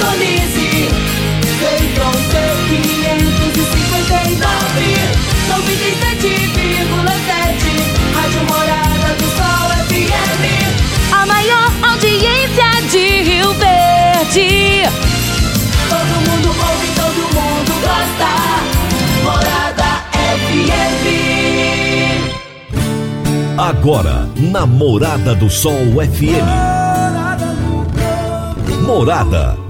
sintonize. Feitron C559, 97,7. Rádio Morada do Sol FM. A maior audiência de Rio Verde. Todo mundo ouve, todo mundo gosta. Morada FM. Agora, na Morada do Sol FM. Morada.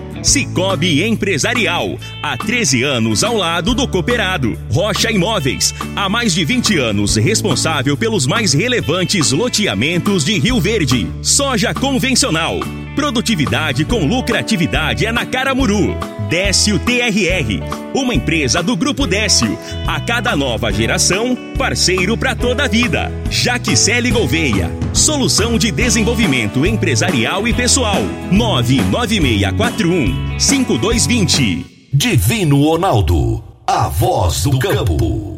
Cicobi Empresarial. Há 13 anos ao lado do cooperado. Rocha Imóveis. Há mais de 20 anos responsável pelos mais relevantes loteamentos de Rio Verde. Soja convencional. Produtividade com lucratividade é na Caramuru. Décio TRR, uma empresa do Grupo Décio. A cada nova geração, parceiro para toda a vida. Jaquicele Gouveia, solução de desenvolvimento empresarial e pessoal. 99641 5220. Divino Ronaldo. A voz do campo.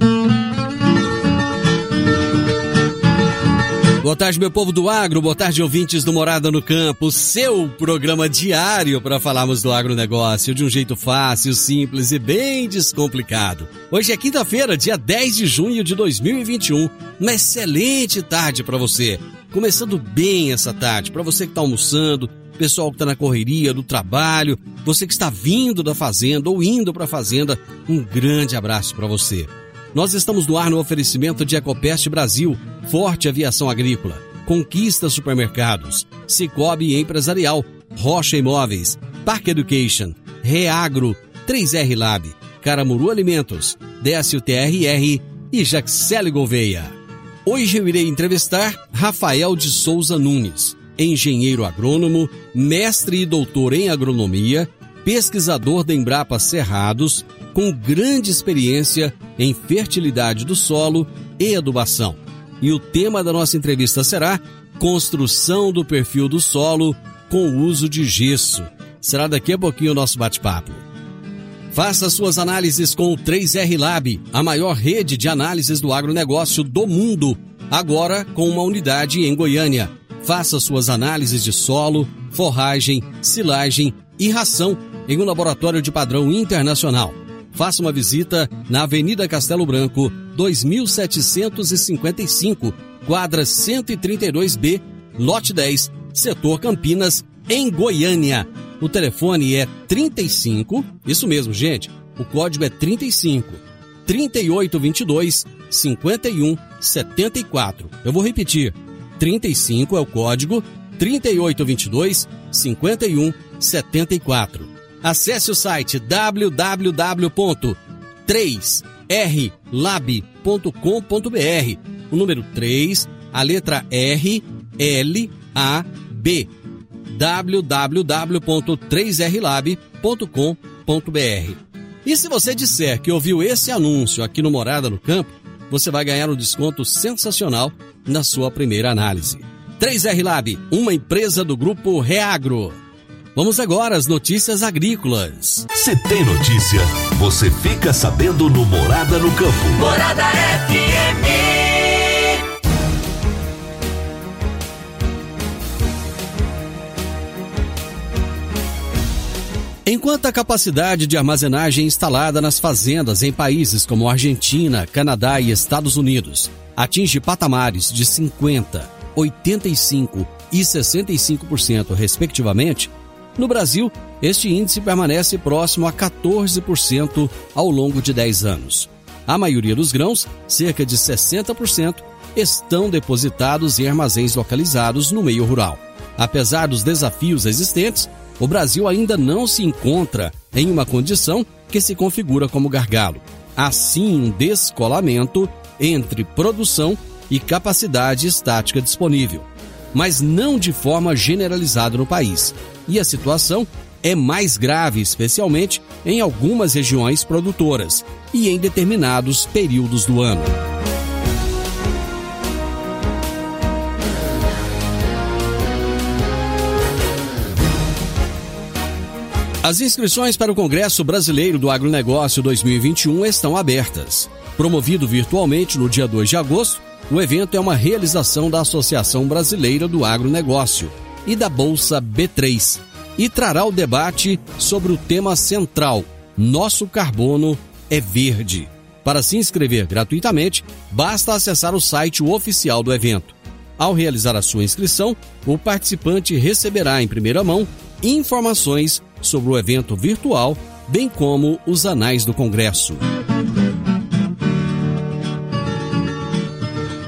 Boa tarde, meu povo do agro, boa tarde, ouvintes do Morada no Campo, seu programa diário para falarmos do agronegócio de um jeito fácil, simples e bem descomplicado. Hoje é quinta-feira, dia 10 de junho de 2021, uma excelente tarde para você. Começando bem essa tarde, para você que está almoçando, pessoal que está na correria do trabalho, você que está vindo da fazenda ou indo para a fazenda, um grande abraço para você. Nós estamos no ar no oferecimento de Ecopest Brasil, Forte Aviação Agrícola, Conquista Supermercados, Cicobi Empresarial, Rocha Imóveis, Park Education, Reagro, 3R Lab, Caramuru Alimentos, Décio TRR e Jaxele Gouveia. Hoje eu irei entrevistar Rafael de Souza Nunes, engenheiro agrônomo, mestre e doutor em agronomia, pesquisador da Embrapa Cerrados, com grande experiência em fertilidade do solo e adubação. E o tema da nossa entrevista será Construção do perfil do solo com o uso de gesso. Será daqui a pouquinho o nosso bate-papo. Faça suas análises com o 3R Lab, a maior rede de análises do agronegócio do mundo, agora com uma unidade em Goiânia. Faça suas análises de solo, forragem, silagem e ração em um laboratório de padrão internacional. Faça uma visita na Avenida Castelo Branco, 2755, quadra 132B, lote 10, setor Campinas, em Goiânia. O telefone é 35, isso mesmo, gente. O código é 35 3822 5174. Eu vou repetir. 35 é o código 3822 5174. Acesse o site www.3rlab.com.br. O número 3, a letra R, L, A, B. www.3rlab.com.br. E se você disser que ouviu esse anúncio aqui no Morada no Campo, você vai ganhar um desconto sensacional na sua primeira análise. 3R Lab, uma empresa do grupo Reagro. Vamos agora às notícias agrícolas. Se tem notícia, você fica sabendo no Morada no Campo. Morada FM. Enquanto a capacidade de armazenagem instalada nas fazendas em países como Argentina, Canadá e Estados Unidos atinge patamares de 50, 85 e 65%, respectivamente, no Brasil, este índice permanece próximo a 14% ao longo de 10 anos. A maioria dos grãos, cerca de 60%, estão depositados em armazéns localizados no meio rural. Apesar dos desafios existentes, o Brasil ainda não se encontra em uma condição que se configura como gargalo. Assim, um descolamento entre produção e capacidade estática disponível, mas não de forma generalizada no país. E a situação é mais grave, especialmente em algumas regiões produtoras e em determinados períodos do ano. As inscrições para o Congresso Brasileiro do Agronegócio 2021 estão abertas. Promovido virtualmente no dia 2 de agosto, o evento é uma realização da Associação Brasileira do Agronegócio e da Bolsa B3 e trará o debate sobre o tema central: Nosso carbono é verde. Para se inscrever gratuitamente, basta acessar o site oficial do evento. Ao realizar a sua inscrição, o participante receberá em primeira mão informações sobre o evento virtual, bem como os anais do Congresso.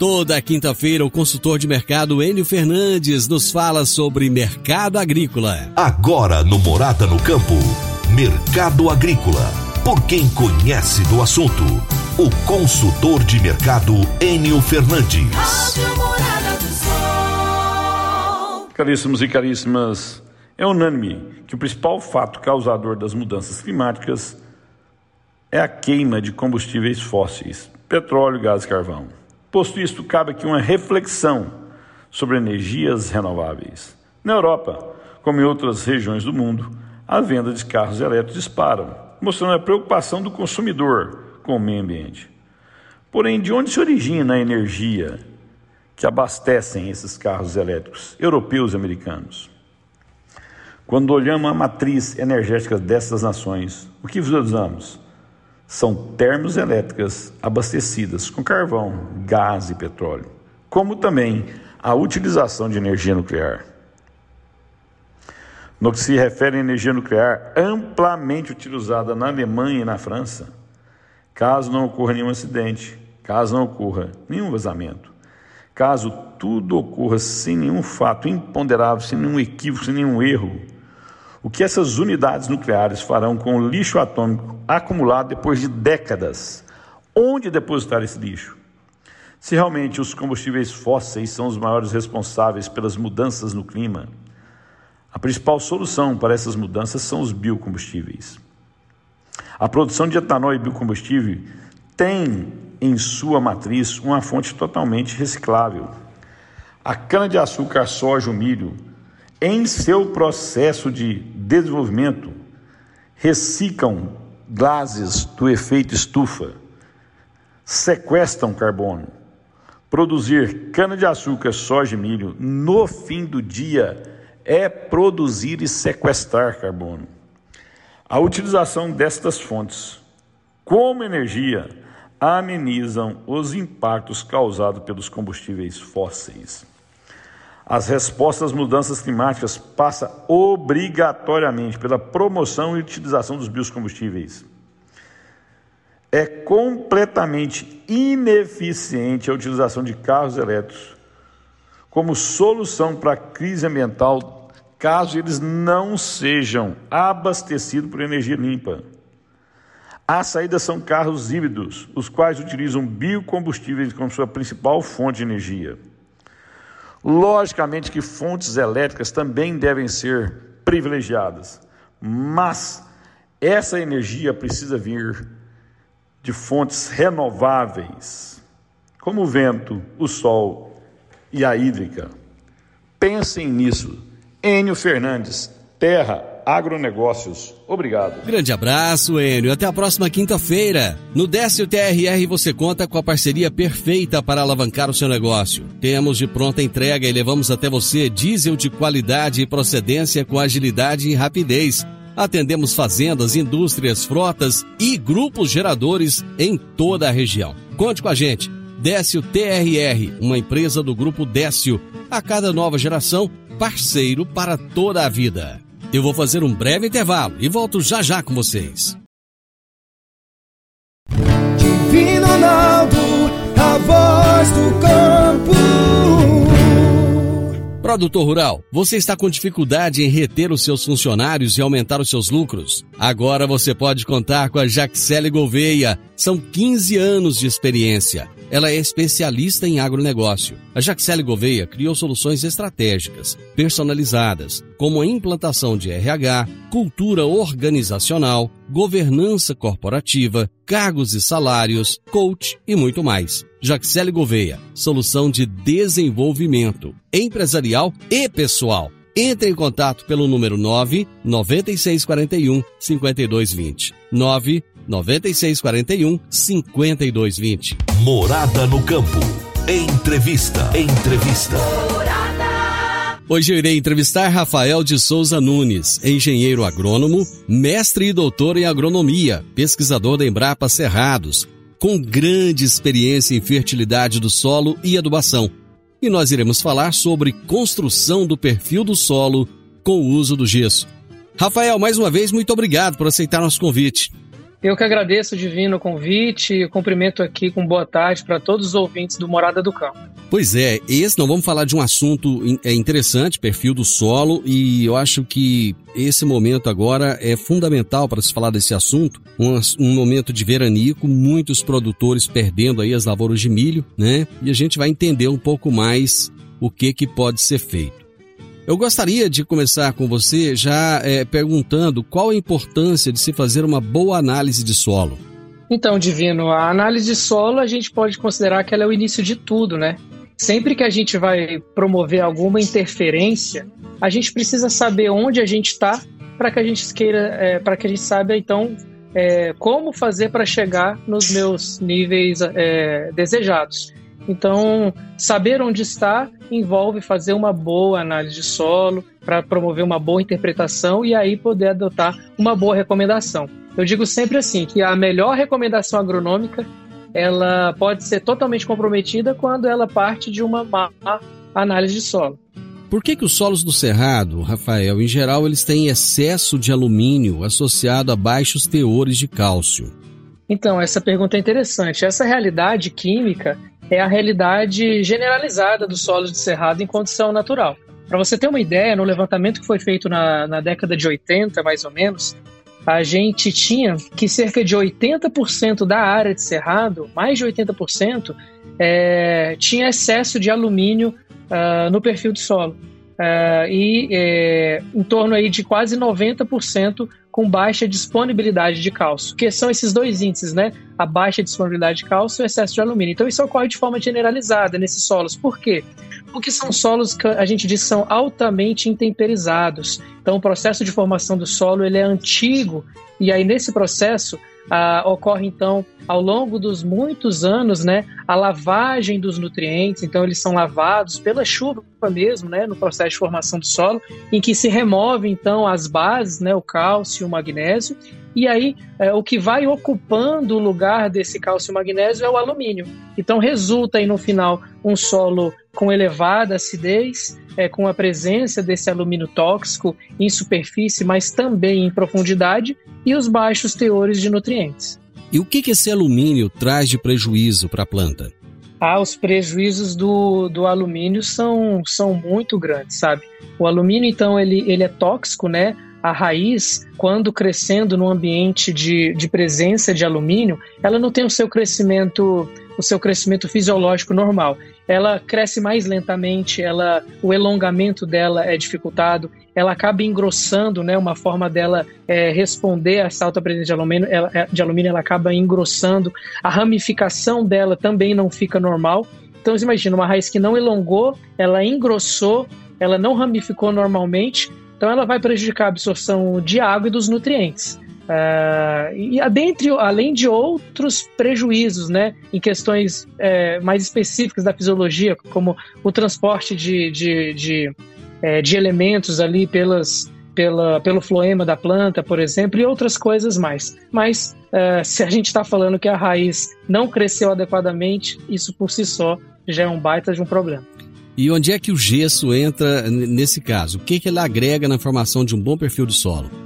Toda quinta-feira, o consultor de mercado Enio Fernandes nos fala sobre mercado agrícola. Agora no Morada no Campo, Mercado Agrícola. Por quem conhece do assunto, o consultor de mercado Enio Fernandes. Rádio Morada do Sol. Caríssimos e caríssimas, é unânime que o principal fato causador das mudanças climáticas é a queima de combustíveis fósseis, petróleo, gás e carvão. Posto isto, cabe aqui uma reflexão sobre energias renováveis. Na Europa, como em outras regiões do mundo, a venda de carros elétricos disparam, mostrando a preocupação do consumidor com o meio ambiente. Porém, de onde se origina a energia que abastecem esses carros elétricos europeus e americanos? Quando olhamos a matriz energética dessas nações, o que visualizamos? São termoelétricas abastecidas com carvão, gás e petróleo, como também a utilização de energia nuclear. No que se refere à energia nuclear, amplamente utilizada na Alemanha e na França, caso não ocorra nenhum acidente, caso não ocorra nenhum vazamento, caso tudo ocorra sem nenhum fato imponderável, sem nenhum equívoco, sem nenhum erro, o que essas unidades nucleares farão com o lixo atômico acumulado depois de décadas? Onde depositar esse lixo? Se realmente os combustíveis fósseis são os maiores responsáveis pelas mudanças no clima, a principal solução para essas mudanças são os biocombustíveis. A produção de etanol e biocombustível tem em sua matriz uma fonte totalmente reciclável. A cana-de-açúcar, soja, o milho em seu processo de desenvolvimento, reciclam gases do efeito estufa, sequestram carbono. Produzir cana-de-açúcar, soja e milho no fim do dia é produzir e sequestrar carbono. A utilização destas fontes como energia amenizam os impactos causados pelos combustíveis fósseis. As respostas às mudanças climáticas passam obrigatoriamente pela promoção e utilização dos biocombustíveis. É completamente ineficiente a utilização de carros elétricos como solução para a crise ambiental, caso eles não sejam abastecidos por energia limpa. A saída são carros híbridos, os quais utilizam biocombustíveis como sua principal fonte de energia. Logicamente que fontes elétricas também devem ser privilegiadas, mas essa energia precisa vir de fontes renováveis, como o vento, o sol e a hídrica. Pensem nisso. Enio Fernandes, Terra Agronegócios. Obrigado. Grande abraço, Enio. Até a próxima quinta-feira. No Décio TRR você conta com a parceria perfeita para alavancar o seu negócio. Temos de pronta entrega e levamos até você diesel de qualidade e procedência com agilidade e rapidez. Atendemos fazendas, indústrias, frotas e grupos geradores em toda a região. Conte com a gente. Décio TRR, uma empresa do grupo Décio. A cada nova geração, parceiro para toda a vida. Eu vou fazer um breve intervalo e volto já já com vocês. Divino Ronaldo, a voz do campo. Produtor rural, você está com dificuldade em reter os seus funcionários e aumentar os seus lucros? Agora você pode contar com a Jaxele Gouveia. São 15 anos de experiência. Ela é especialista em agronegócio. A Jaxele Gouveia criou soluções estratégicas, personalizadas, como a implantação de RH, cultura organizacional, governança corporativa, cargos e salários, coach e muito mais. Jaxele Gouveia, solução de desenvolvimento empresarial e pessoal. Entre em contato pelo número 9 9641 5220. 9 9641 5220. Morada no campo. Entrevista. Entrevista. Hoje eu irei entrevistar Rafael de Souza Nunes, engenheiro agrônomo, mestre e doutor em agronomia, pesquisador da Embrapa Cerrados, com grande experiência em fertilidade do solo e adubação. E nós iremos falar sobre construção do perfil do solo com o uso do gesso. Rafael, mais uma vez, muito obrigado por aceitar nosso convite. Eu que agradeço, Divino, o convite e cumprimento aqui com boa tarde para todos os ouvintes do Morada do Campo. Pois é, esse não vamos falar de um assunto é interessante, perfil do solo, e eu acho que esse momento agora é fundamental para se falar desse assunto, um, um momento de veranico, muitos produtores perdendo aí as lavouras de milho, né? E a gente vai entender um pouco mais o que que pode ser feito. Eu gostaria de começar com você já é, perguntando qual a importância de se fazer uma boa análise de solo. Então, Divino, a análise de solo a gente pode considerar que ela é o início de tudo, né? Sempre que a gente vai promover alguma interferência, a gente precisa saber onde a gente está para que a gente queira, é, para que a gente saiba então é, como fazer para chegar nos meus níveis desejados. Então, saber onde está envolve fazer uma boa análise de solo para promover uma boa interpretação e aí poder adotar uma boa recomendação. Eu digo sempre assim que a melhor recomendação agronômica ela pode ser totalmente comprometida quando ela parte de uma má análise de solo. Por que, que os solos do Cerrado, Rafael, em geral, eles têm excesso de alumínio associado a baixos teores de cálcio? Então, essa pergunta é interessante. Essa realidade química é a realidade generalizada dos solos de cerrado em condição natural. Para você ter uma ideia, no levantamento que foi feito na, na década de 80, mais ou menos, a gente tinha que cerca de 80% da área de cerrado, mais de 80%, é, tinha excesso de alumínio uh, no perfil do solo. Uh, e é, em torno aí de quase 90% com baixa disponibilidade de cálcio, que são esses dois índices, né? A baixa disponibilidade de cálcio e o excesso de alumínio. Então isso ocorre de forma generalizada nesses solos. Por quê? Porque são solos que a gente diz são altamente intemperizados. Então o processo de formação do solo ele é antigo e aí nesse processo ah, ocorre então ao longo dos muitos anos, né, a lavagem dos nutrientes. Então eles são lavados pela chuva mesmo, né, no processo de formação do solo, em que se remove então as bases, né, o cálcio, o magnésio, e aí é, o que vai ocupando o lugar desse cálcio e magnésio é o alumínio. Então resulta aí no final um solo com elevada acidez, é, com a presença desse alumínio tóxico em superfície, mas também em profundidade, e os baixos teores de nutrientes. E o que, que esse alumínio traz de prejuízo para a planta? Ah, os prejuízos do, do alumínio são, são muito grandes, sabe? O alumínio, então, ele, ele é tóxico, né? A raiz, quando crescendo no ambiente de, de presença de alumínio, ela não tem o seu crescimento o seu crescimento fisiológico normal. Ela cresce mais lentamente, ela, o elongamento dela é dificultado, ela acaba engrossando, né? Uma forma dela é, responder a essa alta presença de alumínio, ela, é, de alumínio, ela acaba engrossando. A ramificação dela também não fica normal. Então, você imagina, uma raiz que não elongou, ela engrossou, ela não ramificou normalmente, então ela vai prejudicar a absorção de água e dos nutrientes. Uh, e além de outros prejuízos, né, em questões é, mais específicas da fisiologia, como o transporte de, de, de, é, de elementos ali pelas, pela, pelo floema da planta, por exemplo, e outras coisas mais. Mas uh, se a gente está falando que a raiz não cresceu adequadamente, isso por si só já é um baita de um problema. E onde é que o gesso entra nesse caso? O que, que ele agrega na formação de um bom perfil de solo?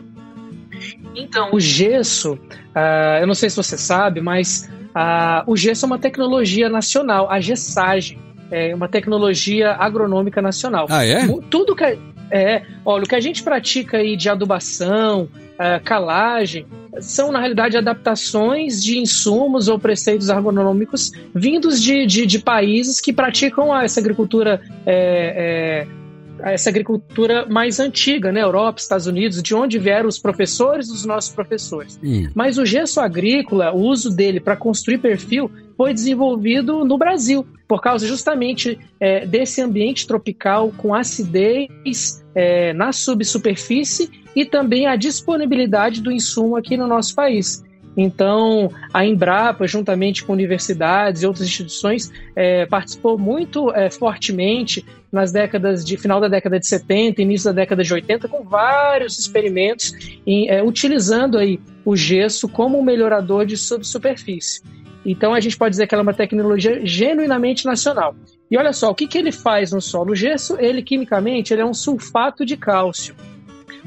Então, o gesso, uh, eu não sei se você sabe, mas uh, o gesso é uma tecnologia nacional, a gessagem. é uma tecnologia agronômica nacional. Ah, é? Tudo que é, olha, o que a gente pratica aí de adubação, uh, calagem, são na realidade adaptações de insumos ou preceitos agronômicos vindos de, de, de países que praticam essa agricultura é, é, essa agricultura mais antiga, né? Europa, Estados Unidos, de onde vieram os professores dos nossos professores. Hum. Mas o gesso agrícola, o uso dele para construir perfil, foi desenvolvido no Brasil, por causa justamente é, desse ambiente tropical com acidez é, na subsuperfície e também a disponibilidade do insumo aqui no nosso país. Então, a Embrapa, juntamente com universidades e outras instituições, é, participou muito é, fortemente nas décadas de final da década de 70, início da década de 80, com vários experimentos, em, é, utilizando aí o gesso como um melhorador de subsuperfície. Então, a gente pode dizer que ela é uma tecnologia genuinamente nacional. E olha só, o que, que ele faz no solo? O gesso, ele quimicamente, ele é um sulfato de cálcio.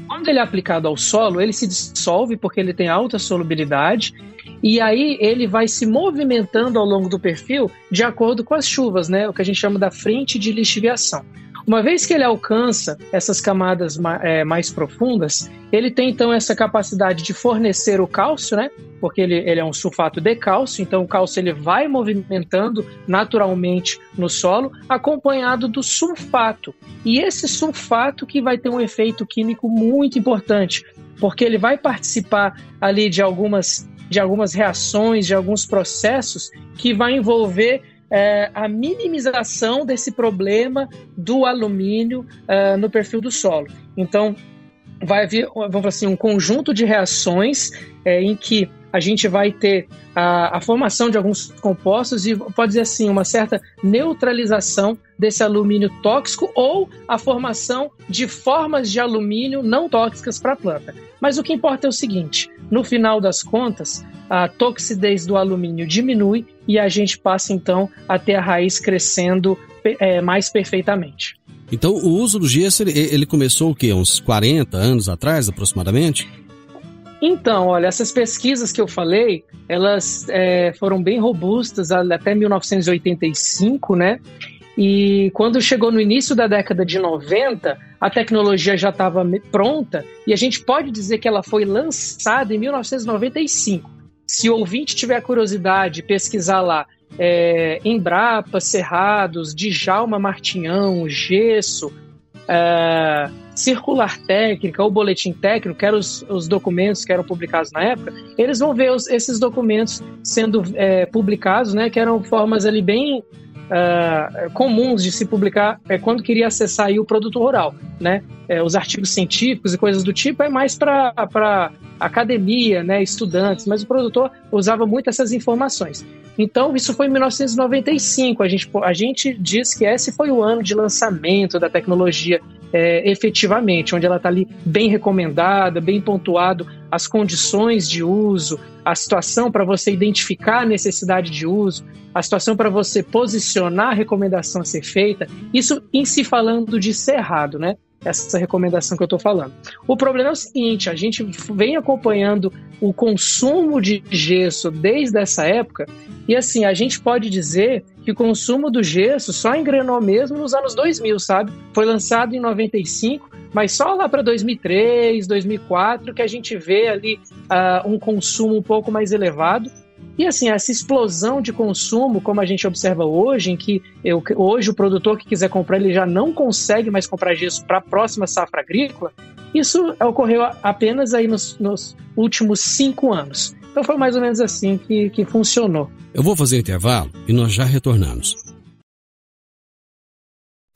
Quando ele é aplicado ao solo, ele se dissolve porque ele tem alta solubilidade e aí ele vai se movimentando ao longo do perfil de acordo com as chuvas, né? O que a gente chama da frente de lixiviação. Uma vez que ele alcança essas camadas é, mais profundas, ele tem então essa capacidade de fornecer o cálcio, né? Porque ele, ele é um sulfato de cálcio, então o cálcio ele vai movimentando naturalmente no solo, acompanhado do sulfato. E esse sulfato que vai ter um efeito químico muito importante, porque ele vai participar ali de algumas de algumas reações, de alguns processos que vai envolver é, a minimização desse problema do alumínio é, no perfil do solo. Então, vai haver vamos assim, um conjunto de reações é, em que a gente vai ter a, a, formação de alguns compostos e pode dizer assim uma certa neutralização desse alumínio tóxico ou a formação de formas de alumínio não tóxicas para a planta. Mas o que importa é o seguinte: no final das contas, a toxidez do alumínio diminui e a gente passa então a ter a raiz crescendo é, mais perfeitamente. Então, o uso do gesso ele, ele começou o quê? Uns 40 anos atrás, aproximadamente? Então, olha, essas pesquisas que eu falei, elas é, foram bem robustas até 1985, né? E quando chegou no início da década de 90, a tecnologia já estava pronta e a gente pode dizer que ela foi lançada em 1995. Se o ouvinte tiver curiosidade, pesquisar lá é, Embrapa, Cerrados, Djalma Martinhão, Gesso, é, circular técnica ou boletim técnico, que eram os, os, documentos que eram publicados na época, eles vão ver os, esses documentos sendo é, publicados, né, que eram formas ali bem uh, comuns de se publicar é, quando queria acessar o produto rural, né? É, os artigos científicos e coisas do tipo é mais para academia, né, estudantes, mas o produtor usava muito essas informações. Então, isso foi em 1995. A gente, a gente diz que esse foi o ano de lançamento da tecnologia é, efetivamente, onde ela está ali bem recomendada, bem pontuado as condições de uso, a situação para você identificar a necessidade de uso, a situação para você posicionar a recomendação a ser feita. Isso em si falando de cerrado, né? Essa recomendação que eu estou falando. O problema é o seguinte: a gente vem acompanhando o consumo de gesso desde essa época, e assim, a gente pode dizer que o consumo do gesso só engrenou mesmo nos anos 2000, sabe? Foi lançado em 95, mas só lá para 2003, 2004 que a gente vê ali uh, um consumo um pouco mais elevado. E assim, essa explosão de consumo, como a gente observa hoje, em que eu, hoje o produtor que quiser comprar, ele já não consegue mais comprar gesso para a próxima safra agrícola, isso ocorreu apenas aí nos, nos, últimos cinco anos. Então foi mais ou menos assim que, que funcionou. Eu vou fazer intervalo e nós já retornamos.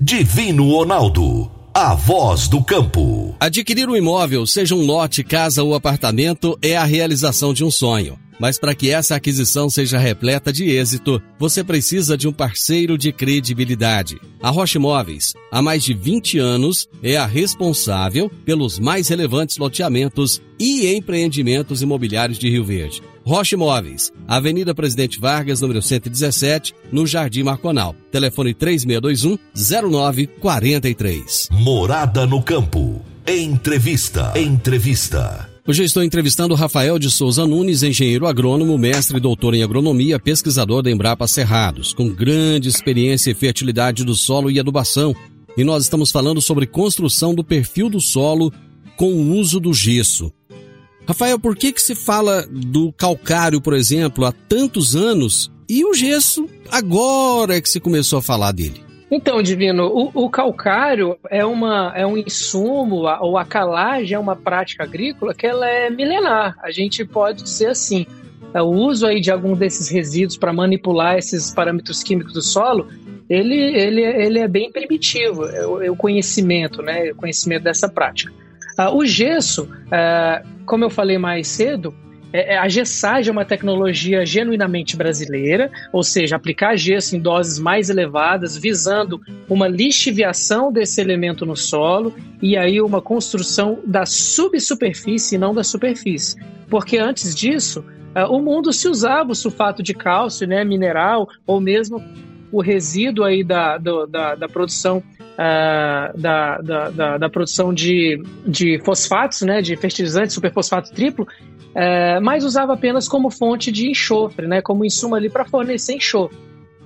Divino Ronaldo, a voz do campo. Adquirir um imóvel, seja um lote, casa ou apartamento, é a realização de um sonho. Mas para que essa aquisição seja repleta de êxito, você precisa de um parceiro de credibilidade. A Rocha Imóveis, há mais de 20 anos, é a responsável pelos mais relevantes loteamentos e empreendimentos imobiliários de Rio Verde. Rocha Imóveis, Avenida Presidente Vargas, número 117, no Jardim Marconal. Telefone 3621-0943. Morada no Campo. Entrevista. Entrevista. Hoje eu estou entrevistando Rafael de Souza Nunes, engenheiro agrônomo, mestre e doutor em agronomia, pesquisador da Embrapa Cerrados, com grande experiência em fertilidade do solo e adubação. E nós estamos falando sobre construção do perfil do solo com o uso do gesso. Rafael, por que, que se fala do calcário, por exemplo, há tantos anos e o gesso agora é que se começou a falar dele? Então, Divino, o, o, calcário é, uma, é um insumo, ou a calagem é uma prática agrícola que ela é milenar. A gente pode dizer assim, é, o uso aí de algum desses resíduos para manipular esses parâmetros químicos do solo, ele, ele, ele é bem primitivo, é o, é o conhecimento, né, o conhecimento dessa prática. Uh, o gesso, uh, como eu falei mais cedo, é, é, a gessagem é uma tecnologia genuinamente brasileira, ou seja, aplicar gesso em doses mais elevadas, visando uma lixiviação desse elemento no solo e aí uma construção da subsuperfície e não da superfície. Porque antes disso, uh, o mundo se usava o sulfato de cálcio, né, mineral, ou mesmo o resíduo aí da, da, da produção Uh, da, da, da, da, produção de, de fosfatos, né, de fertilizantes, superfosfato triplo, uh, mas usava apenas como fonte de enxofre, né, como insumo ali para fornecer enxofre.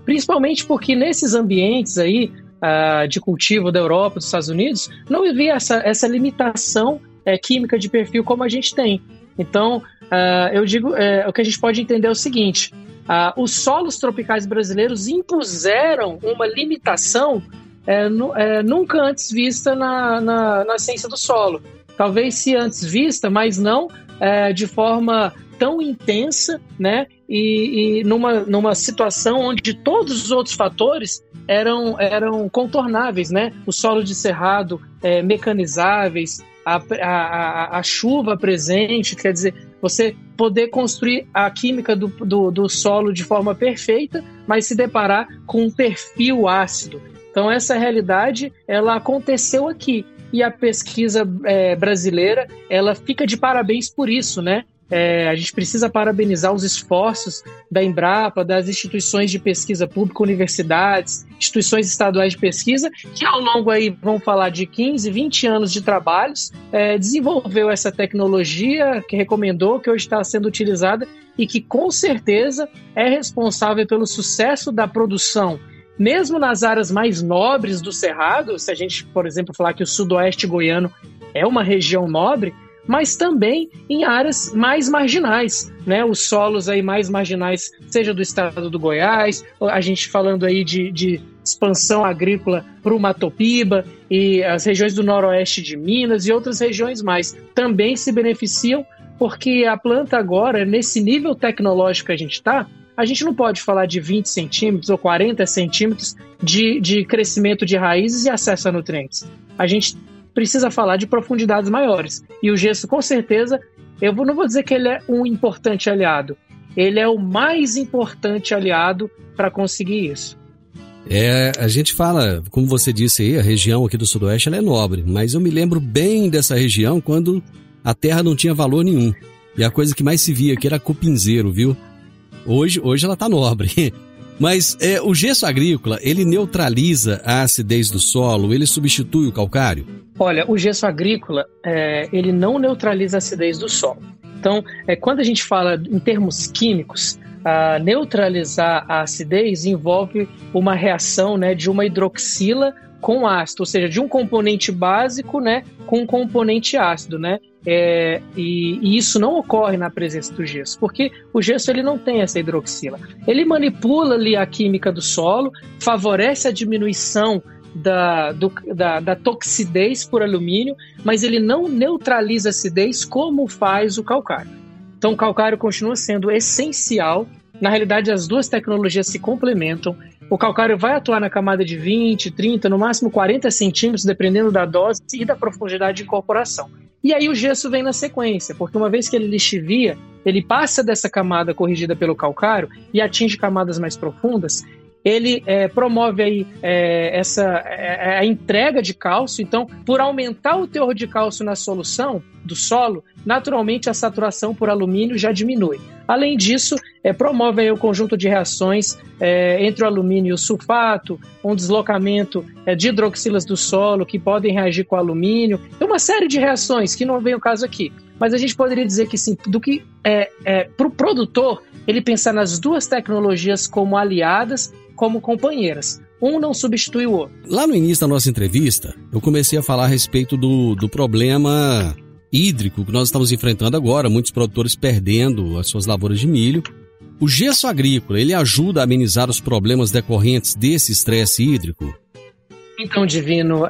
Principalmente porque nesses ambientes aí uh, de cultivo da Europa, dos Estados Unidos, não havia essa, essa limitação uh, química de perfil como a gente tem. Então, eu digo, o que a gente pode entender é o seguinte: os solos tropicais brasileiros impuseram uma limitação é, é, nunca antes vista na, na, na, ciência do solo. Talvez se antes vista, mas não é, de forma tão intensa, né? E, e, numa, numa situação onde todos os outros fatores eram, eram contornáveis, né? O solo de cerrado é, mecanizáveis, a, a, a, chuva presente, quer dizer, você poder construir a química do, do, do solo de forma perfeita, mas se deparar com um perfil ácido. Então essa realidade ela aconteceu aqui e a pesquisa é, brasileira ela fica de parabéns por isso, né? É, a gente precisa parabenizar os esforços da Embrapa, das instituições de pesquisa pública, universidades, instituições estaduais de pesquisa, que ao longo aí, vão falar de 15, 20 anos de trabalhos, é, desenvolveu essa tecnologia que recomendou, que hoje está sendo utilizada e que com certeza é responsável pelo sucesso da produção mesmo nas áreas mais nobres do Cerrado, se a gente, por exemplo, falar que o sudoeste goiano é uma região nobre, mas também em áreas mais marginais, né? Os solos aí mais marginais, seja do estado do Goiás, a gente falando aí de, de expansão agrícola para o Matopiba e as regiões do noroeste de Minas e outras regiões mais, também se beneficiam porque a planta agora, nesse nível tecnológico que a gente está, a gente não pode falar de 20 centímetros ou 40 centímetros de, de crescimento de raízes e acesso a nutrientes. A gente precisa falar de profundidades maiores. E o gesso, com certeza, eu não vou dizer que ele é um importante aliado, ele é o mais importante aliado para conseguir isso. É, a gente fala, como você disse aí, a região aqui do Sudoeste é nobre, mas eu me lembro bem dessa região quando a terra não tinha valor nenhum. E a coisa que mais se via aqui era cupinzeiro, viu? Hoje, hoje ela está nobre. Mas é, o gesso agrícola, ele neutraliza a acidez do solo, ele substitui o calcário? Olha, o gesso agrícola, é, ele não neutraliza a acidez do solo. Então, é, quando a gente fala em termos químicos, a neutralizar a acidez envolve uma reação né, de uma hidroxila com ácido, ou seja, de um componente básico né, com um componente ácido. Né? É, e, e, isso não ocorre na presença do gesso, porque o gesso ele não tem essa hidroxila. Ele manipula ali a química do solo, favorece a diminuição da, do, da, da toxidez por alumínio, mas ele não neutraliza a acidez como faz o calcário. Então, o calcário continua sendo essencial. Na realidade, as duas tecnologias se complementam. O calcário vai atuar na camada de 20, 30, no máximo 40 centímetros, dependendo da dose e da profundidade de incorporação. E aí o gesso vem na sequência, porque uma vez que ele lixivia, ele passa dessa camada corrigida pelo calcário e atinge camadas mais profundas, ele é, promove aí é, essa é, é, a entrega de cálcio. Então, por aumentar o teor de cálcio na solução do solo, naturalmente a saturação por alumínio já diminui. Além disso, é, promove aí o conjunto de reações é, entre o alumínio e o sulfato, um deslocamento é, de hidroxilas do solo que podem reagir com o alumínio, tem uma série de reações que não vem o caso aqui. mas a gente poderia dizer que sim, do que é, é para o produtor ele pensar nas duas tecnologias como aliadas, como companheiras. Um não substitui o outro. Lá no início da nossa entrevista, eu comecei a falar a respeito do, do problema hídrico que nós estamos enfrentando agora, muitos produtores perdendo as suas lavouras de milho. O gesso agrícola, ele ajuda a amenizar os problemas decorrentes desse estresse hídrico? Então, Divino, uh,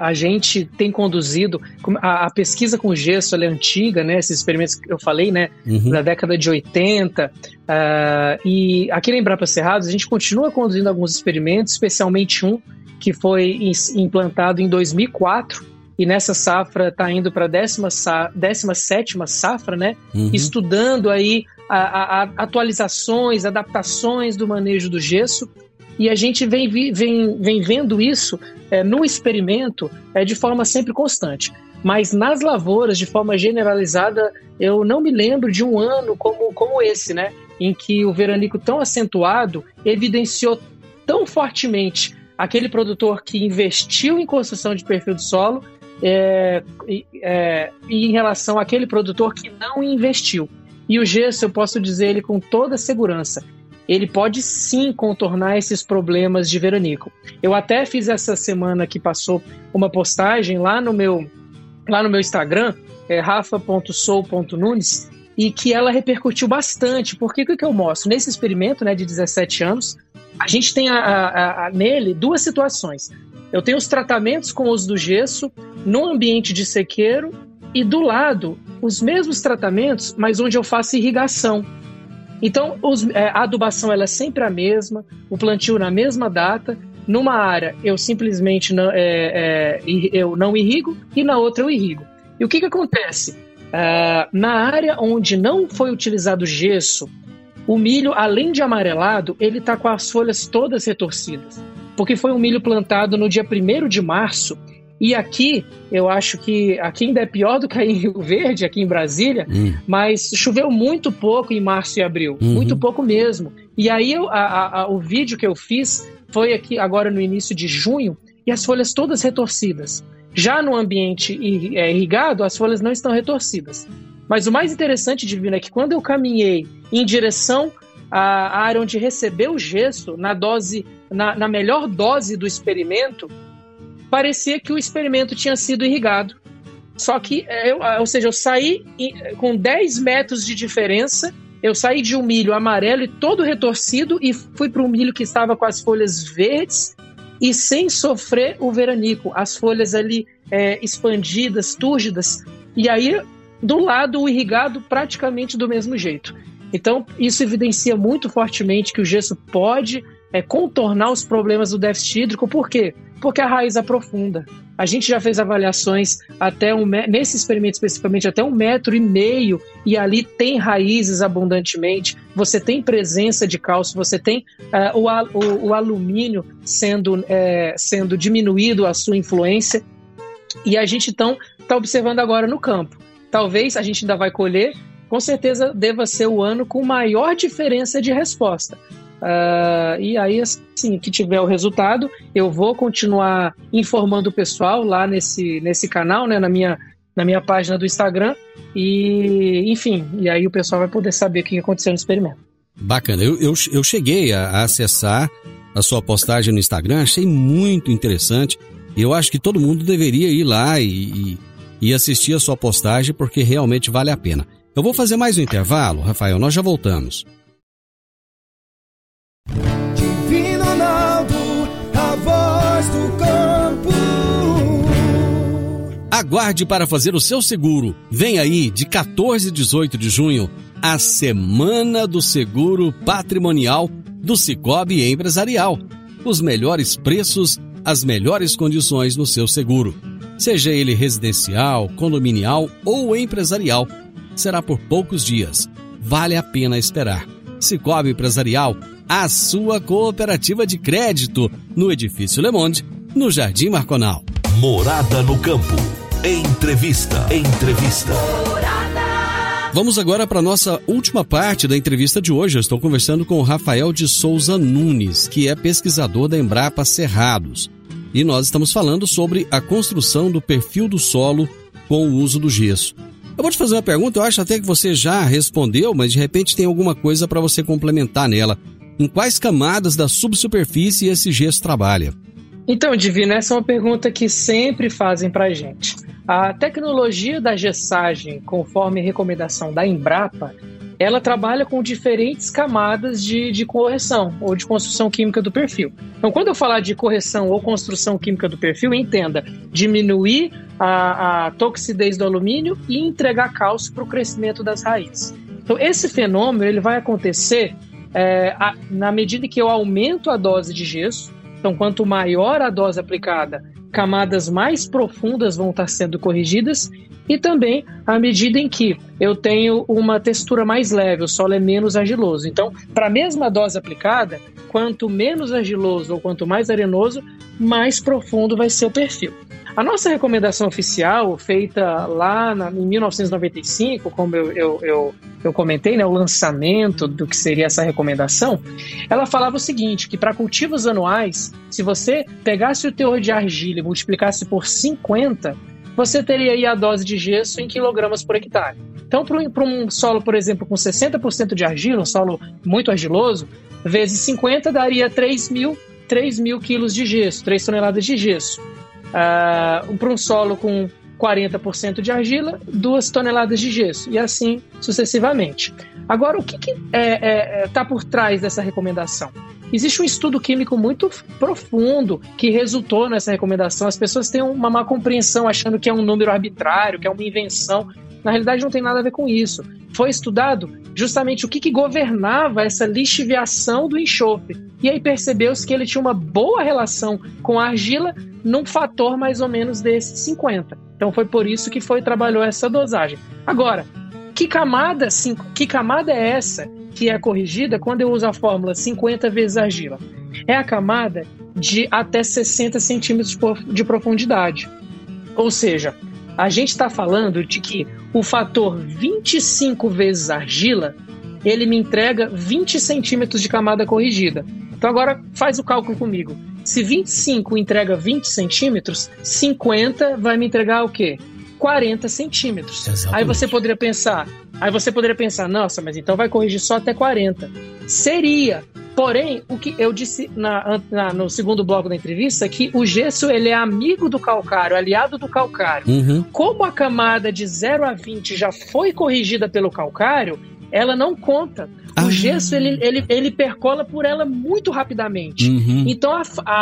a gente tem conduzido a, a, pesquisa com gesso, é antiga, né? Esses experimentos que eu falei, né? Uhum. Da década de 80. Uh, é, e aqui na Embrapa Cerrados, a gente continua conduzindo alguns experimentos, especialmente um que foi implantado em 2004 e nessa safra está indo para a 17 safra, né? Uhum. Estudando aí a, a, atualizações, adaptações do manejo do gesso e a gente vem, vem, vem vendo isso é, no experimento é, de forma sempre constante. Mas nas lavouras, de forma generalizada, eu não me lembro de um ano como, como esse, né? Em que o veranico tão acentuado evidenciou tão fortemente aquele produtor que investiu em construção de perfil do solo é, é, em relação àquele produtor que não investiu. E o gesso, eu posso dizer ele com toda segurança, ele pode sim contornar esses problemas de veranico. Eu até fiz essa semana que passou uma postagem lá no meu, lá no meu Instagram, é, rafa.sou.nunes, e que ela repercutiu bastante. Porque o que, que eu mostro? Nesse experimento né, de 17 anos, a gente tem a, a, a, nele duas situações. Eu tenho os tratamentos com uso do gesso no ambiente de sequeiro e do lado os mesmos tratamentos, mas onde eu faço irrigação. Então, os, é, a adubação ela é sempre a mesma, o plantio na mesma data. Numa área eu simplesmente não, é, é, eu não irrigo e na outra eu irrigo. E o que, que acontece? Uh, na área onde não foi utilizado gesso, o milho, além de amarelado, ele está com as folhas todas retorcidas. Porque foi um milho plantado no dia 1 de março e aqui, eu acho que aqui ainda é pior do que em Rio Verde, aqui em Brasília, hum. mas choveu muito pouco em março e abril, uhum. muito pouco mesmo. E aí eu, a, a, o vídeo que eu fiz foi aqui agora no início de junho e as folhas todas retorcidas. Já no ambiente é, irrigado, as folhas não estão retorcidas. Mas o mais interessante, Divino, é que quando eu caminhei em direção à área onde recebeu o gesso, na dose, na, na melhor dose do experimento, parecia que o experimento tinha sido irrigado. Só que, é, eu, ou seja, eu saí com 10 metros de diferença, eu saí de um milho amarelo e todo retorcido e fui para um milho que estava com as folhas verdes e sem sofrer o veranico, as folhas ali é, expandidas, túrgidas, e aí do lado o irrigado praticamente do mesmo jeito. Então, isso evidencia muito fortemente que o gesso pode é, contornar os problemas do déficit hídrico, por quê? Porque a raiz aprofunda. A gente já fez avaliações até um nesse experimento especificamente até um metro e meio e ali tem raízes abundantemente. Você tem presença de cálcio, você tem uh, o, o, o, alumínio sendo, é, sendo diminuído a sua influência e a gente então está observando agora no campo. Talvez a gente ainda vai colher, com certeza deva ser o ano com maior diferença de resposta. Uh, e aí, assim, que tiver o resultado, eu vou continuar informando o pessoal lá nesse, nesse canal, né, na minha, na minha página do Instagram. E, enfim, e aí o pessoal vai poder saber o que aconteceu no experimento. Bacana. Eu, eu, eu cheguei a, acessar a sua postagem no Instagram, achei muito interessante. Eu acho que todo mundo deveria ir lá e, e, e assistir a sua postagem, porque realmente vale a pena. Eu vou fazer mais um intervalo, Rafael, nós já voltamos. Divino Ronaldo, a voz do campo. Aguarde para fazer o seu seguro. Vem aí, de 14 e 18 de junho, a Semana do Seguro Patrimonial do Cicobi Empresarial. Os melhores preços, as melhores condições no seu seguro. Seja ele residencial, condominial ou empresarial. Será por poucos dias. Vale a pena esperar. Cicobi Empresarial a sua cooperativa de crédito no Edifício Le Monde, no Jardim Marconal. Morada no Campo. Entrevista. Entrevista. Vamos agora para a nossa última parte da entrevista de hoje. Eu estou conversando com o Rafael de Souza Nunes, que é pesquisador da Embrapa Cerrados. E nós estamos falando sobre a construção do perfil do solo com o uso do gesso. Eu vou te fazer uma pergunta, eu acho até que você já respondeu, mas de repente tem alguma coisa para você complementar nela. Em quais camadas da subsuperfície esse gesso trabalha? Então, Divino, essa é uma pergunta que sempre fazem para a gente. A tecnologia da gessagem, conforme recomendação da Embrapa, ela trabalha com diferentes camadas de, de correção ou de construção química do perfil. Então, quando eu falar de correção ou construção química do perfil, entenda diminuir a, a toxidez do alumínio e entregar cálcio para o crescimento das raízes. Então, esse fenômeno ele vai acontecer é, a, na medida que eu aumento a dose de gesso. Então, quanto maior a dose aplicada, camadas mais profundas vão estar sendo corrigidas e também à medida em que eu tenho uma textura mais leve, o solo é menos argiloso. Então, para a mesma dose aplicada, quanto menos argiloso ou quanto mais arenoso, mais profundo vai ser o perfil. A nossa recomendação oficial, feita lá na, em 1995, como eu, eu, eu, eu comentei, né, o lançamento do que seria essa recomendação, ela falava o seguinte: que para cultivos anuais, se você pegasse o teor de argila e multiplicasse por 50, você teria aí a dose de gesso em quilogramas por hectare. Então, para um solo, por exemplo, com 60% de argila, um solo muito argiloso, vezes 50 daria 3 mil, 3 mil quilos de gesso, 3 toneladas de gesso. Uh, para um solo com 40% de argila, 2 toneladas de gesso, e assim sucessivamente. Agora, o que está é, é, tá por trás dessa recomendação? Existe um estudo químico muito profundo que resultou nessa recomendação. As pessoas têm uma má compreensão achando que é um número arbitrário, que é uma invenção. Na realidade, não tem nada a ver com isso. Foi estudado justamente o que, que governava essa lixiviação do enxofre. E aí percebeu-se que ele tinha uma boa relação com a argila num fator mais ou menos desses 50. Então foi por isso que foi trabalhou essa dosagem. Agora, que camada, que camada é essa que é corrigida quando eu uso a fórmula 50 vezes argila? É a camada de até 60 centímetros de profundidade. Ou seja, a gente está falando de que o fator 25 vezes argila ele me entrega 20 centímetros de camada corrigida. Então agora faz o cálculo comigo. Se 25 entrega 20 centímetros, 50 vai me entregar o quê? 40 centímetros. Exatamente. Aí você poderia pensar, aí você poderia pensar, nossa, mas então vai corrigir só até 40. Seria. Porém, o que eu disse na, na, no segundo bloco da entrevista é que o gesso ele é amigo do calcário, aliado do calcário. Uhum. Como a camada de 0 a 20 já foi corrigida pelo calcário, ela não conta. O ah. gesso ele, ele, ele percola por ela muito rapidamente. Uhum. Então a, a,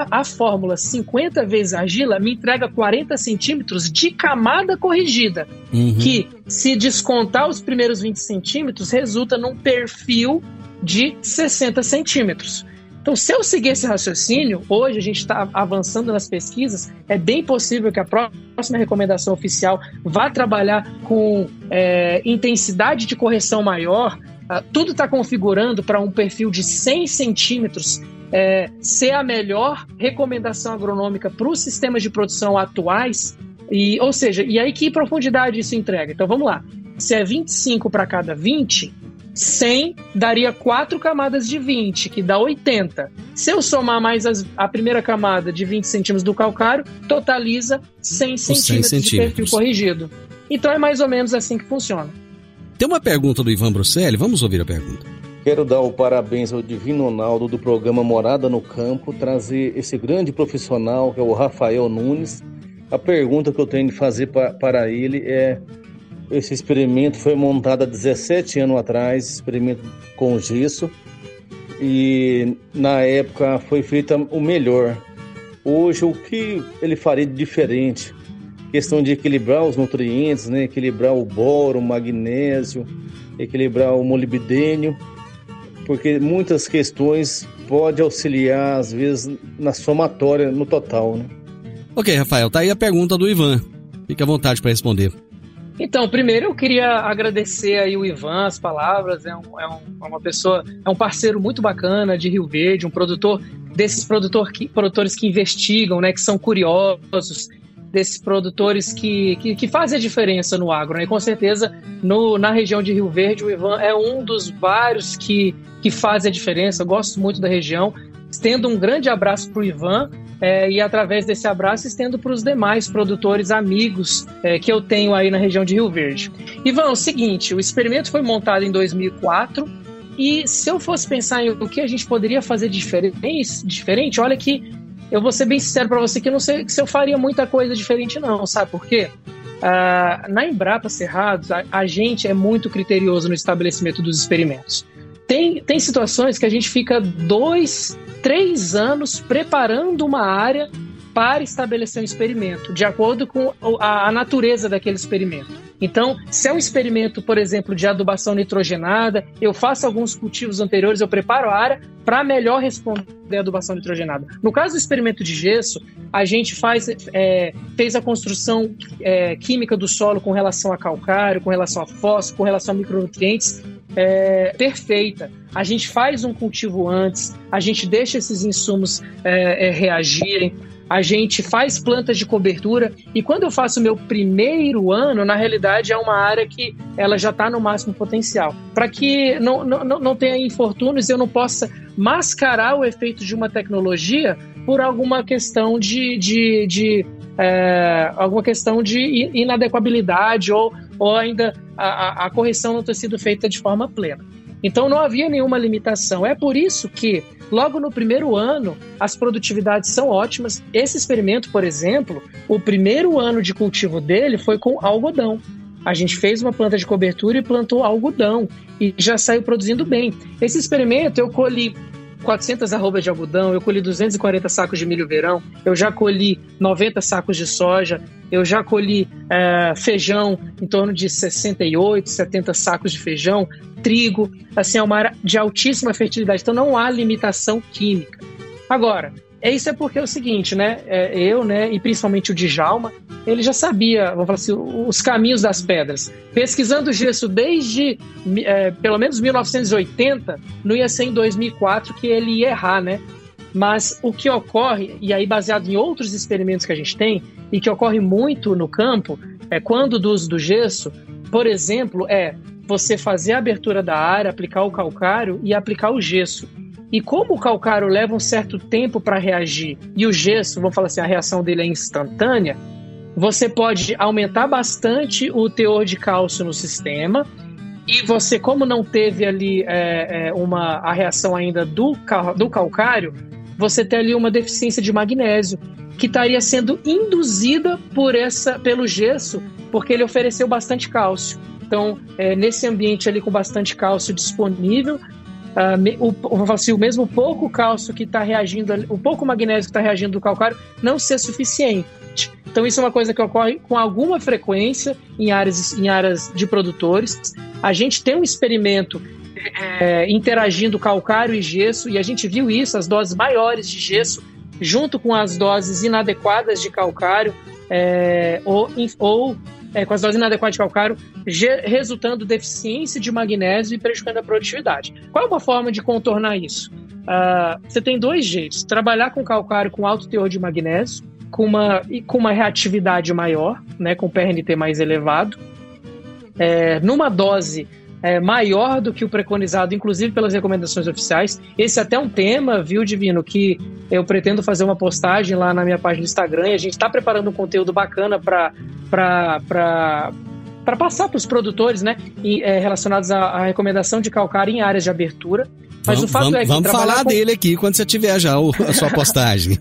a, a fórmula 50 vezes argila me entrega 40 centímetros de camada corrigida. Uhum. Que, se descontar os primeiros 20 centímetros, resulta num perfil de 60 centímetros. Então, se eu seguir esse raciocínio, hoje a gente está avançando nas pesquisas, é bem possível que a próxima recomendação oficial vá trabalhar com é, intensidade de correção maior. Uh, tudo está configurando para um perfil de 100 centímetros é, ser a melhor recomendação agronômica para os sistemas de produção atuais. E, ou seja, e aí que profundidade isso entrega? Então vamos lá. Se é 25 para cada 20, 100 daria quatro camadas de 20, que dá 80. Se eu somar mais as, a primeira camada de 20 centímetros do calcário, totaliza 100 centímetros, 100 centímetros de perfil corrigido. Então é mais ou menos assim que funciona. Tem uma pergunta do Ivan Bruselli, vamos ouvir a pergunta. Quero dar o parabéns ao Divino Ronaldo do programa Morada no Campo, trazer esse grande profissional que é o Rafael Nunes. A pergunta que eu tenho de fazer para ele é esse experimento foi montado há 17 anos atrás, experimento com gesso, e na época foi feito o melhor. Hoje, o que ele faria de diferente? Questão de equilibrar os nutrientes, né? equilibrar o boro, o magnésio, equilibrar o molibdênio, porque muitas questões pode auxiliar, às vezes, na somatória, no total. Né? Ok, Rafael, tá aí a pergunta do Ivan. Fique à vontade para responder. Então, primeiro eu queria agradecer aí o Ivan, as palavras, é, um, é, um, é, uma pessoa, é um parceiro muito bacana de Rio Verde, um produtor desses produtor que, produtores que investigam, né, que são curiosos, desses produtores que, que, que fazem a diferença no agro. Né? E com certeza, no, na região de Rio Verde, o Ivan é um dos vários que, que fazem a diferença. Eu gosto muito da região. Estendo um grande abraço para o Ivan é, e através desse abraço estendo para os demais produtores amigos é, que eu tenho aí na região de Rio Verde. Ivan, é o seguinte, o experimento foi montado em 2004 e se eu fosse pensar em o que a gente poderia fazer diferente, diferente olha que eu vou ser bem sincero para você que eu não sei se eu faria muita coisa diferente não, sabe por quê? Uh, na Embrapa Cerrados, a, a, gente é muito criterioso no estabelecimento dos experimentos. Tem, tem situações que a gente fica dois, três anos preparando uma área para estabelecer um experimento, de acordo com a, a natureza daquele experimento. Então, se é um experimento, por exemplo, de adubação nitrogenada, eu faço alguns cultivos anteriores, eu preparo a área para melhor responder à adubação nitrogenada. No caso do experimento de gesso, a gente faz, é, fez a construção é, química do solo com relação a calcário, com relação a fósforo, com relação a micronutrientes é, perfeita. A gente faz um cultivo antes, a gente deixa esses insumos é, é, reagirem, a gente faz plantas de cobertura e quando eu faço meu primeiro ano, na realidade é uma área que ela já está no máximo potencial. Para que não, não, não tenha infortúnios eu não possa mascarar o efeito de uma tecnologia por alguma questão de, de, de é, alguma questão de inadequabilidade ou, ou ainda a, a correção não ter sido feita de forma plena. Então não havia nenhuma limitação. É por isso que Logo no primeiro ano, as produtividades são ótimas. Esse experimento, por exemplo, o primeiro ano de cultivo dele foi com algodão. A gente fez uma planta de cobertura e plantou algodão e já saiu produzindo bem. Esse experimento eu colhi 400 arrobas de algodão, eu colhi 240 sacos de milho verão, eu já colhi 90 sacos de soja, eu já colhi é, feijão em torno de 68, 70 sacos de feijão, trigo, assim, é uma área de altíssima fertilidade, então não há limitação química. Agora, é isso é porque é o seguinte, né? É, eu, né, e principalmente o Djalma, ele já sabia, vamos falar assim, os caminhos das pedras. Pesquisando gesso desde é, pelo menos 1980, não ia ser em 2004 que ele ia errar, né? Mas o que ocorre, e aí baseado em outros experimentos que a gente tem, e que ocorre muito no campo, é quando do uso do gesso, por exemplo, é você fazer a abertura da área, aplicar o calcário e aplicar o gesso. E como o calcário leva um certo tempo para reagir e o gesso, vamos falar assim, a reação dele é instantânea, você pode aumentar bastante o teor de cálcio no sistema e você, como não teve ali é, é, uma, a reação ainda do, do calcário, você tem ali uma deficiência de magnésio que estaria sendo induzida por essa, pelo gesso, porque ele ofereceu bastante cálcio. Então, é, nesse ambiente ali com bastante cálcio disponível, uh, o, assim, o mesmo pouco cálcio que está reagindo, o pouco magnésio que está reagindo do calcário não ser suficiente. Então isso é uma coisa que ocorre com alguma frequência em áreas, em áreas de produtores. A gente tem um experimento é, interagindo calcário e gesso e a gente viu isso, as doses maiores de gesso junto com as doses inadequadas de calcário é, ou, ou é, com as doses inadequadas de calcário, resultando deficiência de magnésio e prejudicando a produtividade. Qual é uma forma de contornar isso? Uh, você tem dois jeitos: trabalhar com calcário com alto teor de magnésio, com uma, com uma reatividade maior, né, com PRNT mais elevado, é, numa dose é, maior do que o preconizado, inclusive pelas recomendações oficiais. Esse é até um tema, viu, Divino, que eu pretendo fazer uma postagem lá na minha página do Instagram e a gente está preparando um conteúdo bacana para para passar para os produtores, né, e, é, relacionados à, à, recomendação de calcário em áreas de abertura. Mas vamos, o fato vamos, é que vamos falar com... dele aqui quando você tiver já o, a sua postagem.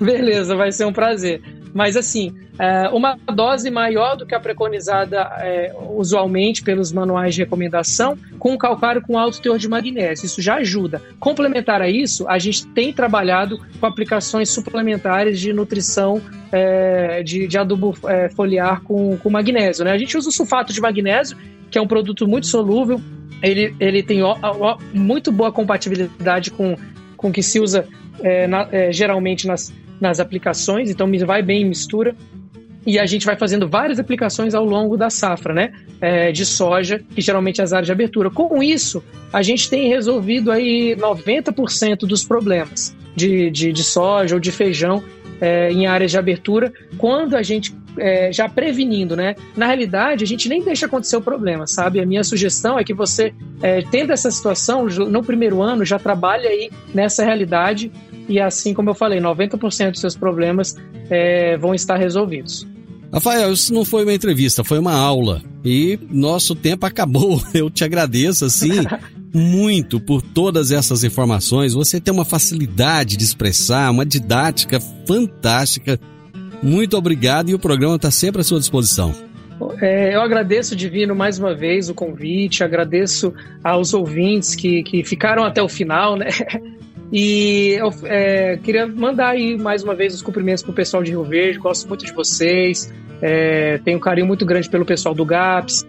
Beleza, vai ser um prazer. Mas assim, é, uma dose maior do que a preconizada é, usualmente pelos manuais de recomendação, com calcário com alto teor de magnésio. Isso já ajuda. Complementar a isso, a gente tem trabalhado com aplicações suplementares de nutrição é, de, de, adubo é, foliar com, com magnésio. Né? A gente usa o sulfato de magnésio, que é um produto muito solúvel, ele, ele tem ó, ó, muito boa compatibilidade com, com o que se usa é, na, é, geralmente nas, nas aplicações, então vai bem em mistura. E a gente vai fazendo várias aplicações ao longo da safra, né? É, de soja, que geralmente é as áreas de abertura. Com isso, a gente tem resolvido aí 90% dos problemas de, de, de, soja ou de feijão é, em áreas de abertura, quando a gente é, já prevenindo, né? Na realidade, a gente nem deixa acontecer o problema, sabe? A minha sugestão é que você, é, tendo essa situação, no primeiro ano, já trabalhe aí nessa realidade e assim como eu falei, 90% dos seus problemas é, vão estar resolvidos. Rafael, isso não foi uma entrevista, foi uma aula. E nosso tempo acabou. Eu te agradeço, assim, muito por todas essas informações. Você tem uma facilidade de expressar, uma didática fantástica. Muito obrigado e o programa está sempre à sua disposição. É, eu agradeço, Divino, mais uma vez o convite, agradeço aos ouvintes que, que ficaram até o final, né? E eu é, queria mandar aí mais uma vez os cumprimentos para o pessoal de Rio Verde, gosto muito de vocês, é, tenho um carinho muito grande pelo pessoal do GAPS,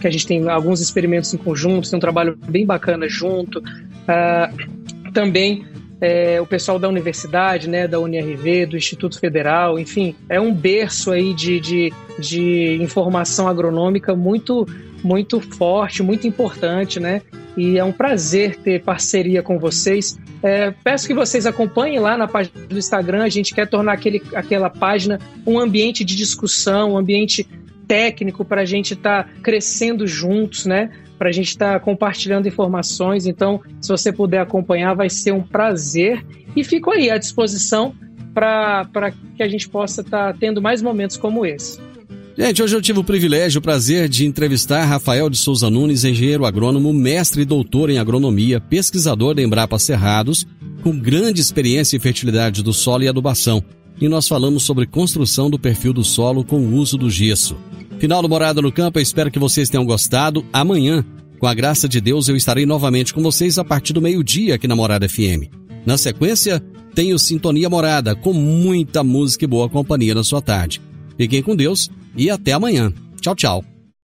que a gente tem alguns experimentos em conjunto, tem um trabalho bem bacana junto. Uh, também é, o pessoal da universidade, né, da UNRV, do Instituto Federal, enfim, é um berço aí de, de, de informação agronômica muito, muito forte, muito importante, né? E é um prazer ter parceria com vocês. É, peço que vocês acompanhem lá na página do Instagram. A gente quer tornar aquele, aquela página um ambiente de discussão, um ambiente técnico para a gente estar tá crescendo juntos, né? Para a gente estar tá compartilhando informações. Então, se você puder acompanhar, vai ser um prazer. E fico aí à disposição para que a gente possa estar tá tendo mais momentos como esse. Gente, hoje eu tive o privilégio, o prazer de entrevistar Rafael de Souza Nunes, engenheiro agrônomo, mestre e doutor em agronomia, pesquisador da Embrapa Cerrados, com grande experiência em fertilidade do solo e adubação. E nós falamos sobre construção do perfil do solo com o uso do gesso. Final do Morada no Campo, eu espero que vocês tenham gostado. Amanhã, com a graça de Deus, eu estarei novamente com vocês a partir do meio-dia aqui na Morada FM. Na sequência, tenho Sintonia Morada, com muita música e boa companhia na sua tarde. Fiquem com Deus e até amanhã. Tchau, tchau.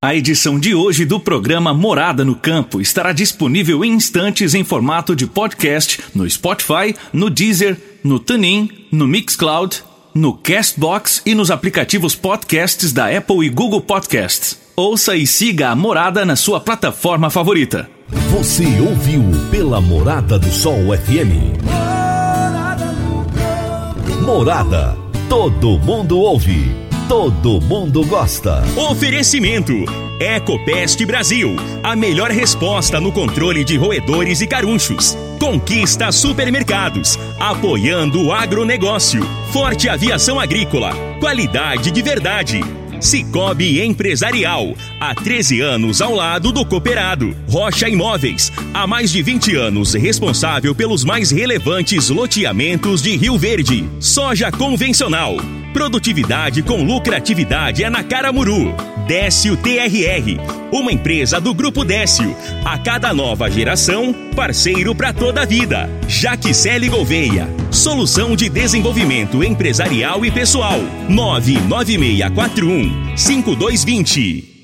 A edição de hoje do programa Morada no Campo estará disponível em instantes em formato de podcast no Spotify, no Deezer, no TuneIn, no Mixcloud no Castbox e nos aplicativos podcasts da Apple e Google Podcasts. Ouça e siga a Morada na sua plataforma favorita. Você ouviu pela Morada do Sol FM. Morada. Todo mundo ouve. Todo mundo gosta. Oferecimento Ecopest Brasil, a melhor resposta no controle de roedores e carunchos. Conquista Supermercados, apoiando o agronegócio. Forte Aviação Agrícola, qualidade de verdade. Cicobi Empresarial, há 13 anos ao lado do cooperado. Rocha Imóveis, há mais de 20 anos responsável pelos mais relevantes loteamentos de Rio Verde. Soja convencional, produtividade com lucratividade é na Caramuru. Décio TRR, uma empresa do Grupo Décio. A cada nova geração, parceiro para toda a vida. Jaquicele Gouveia, solução de desenvolvimento empresarial e pessoal. 99641 5220.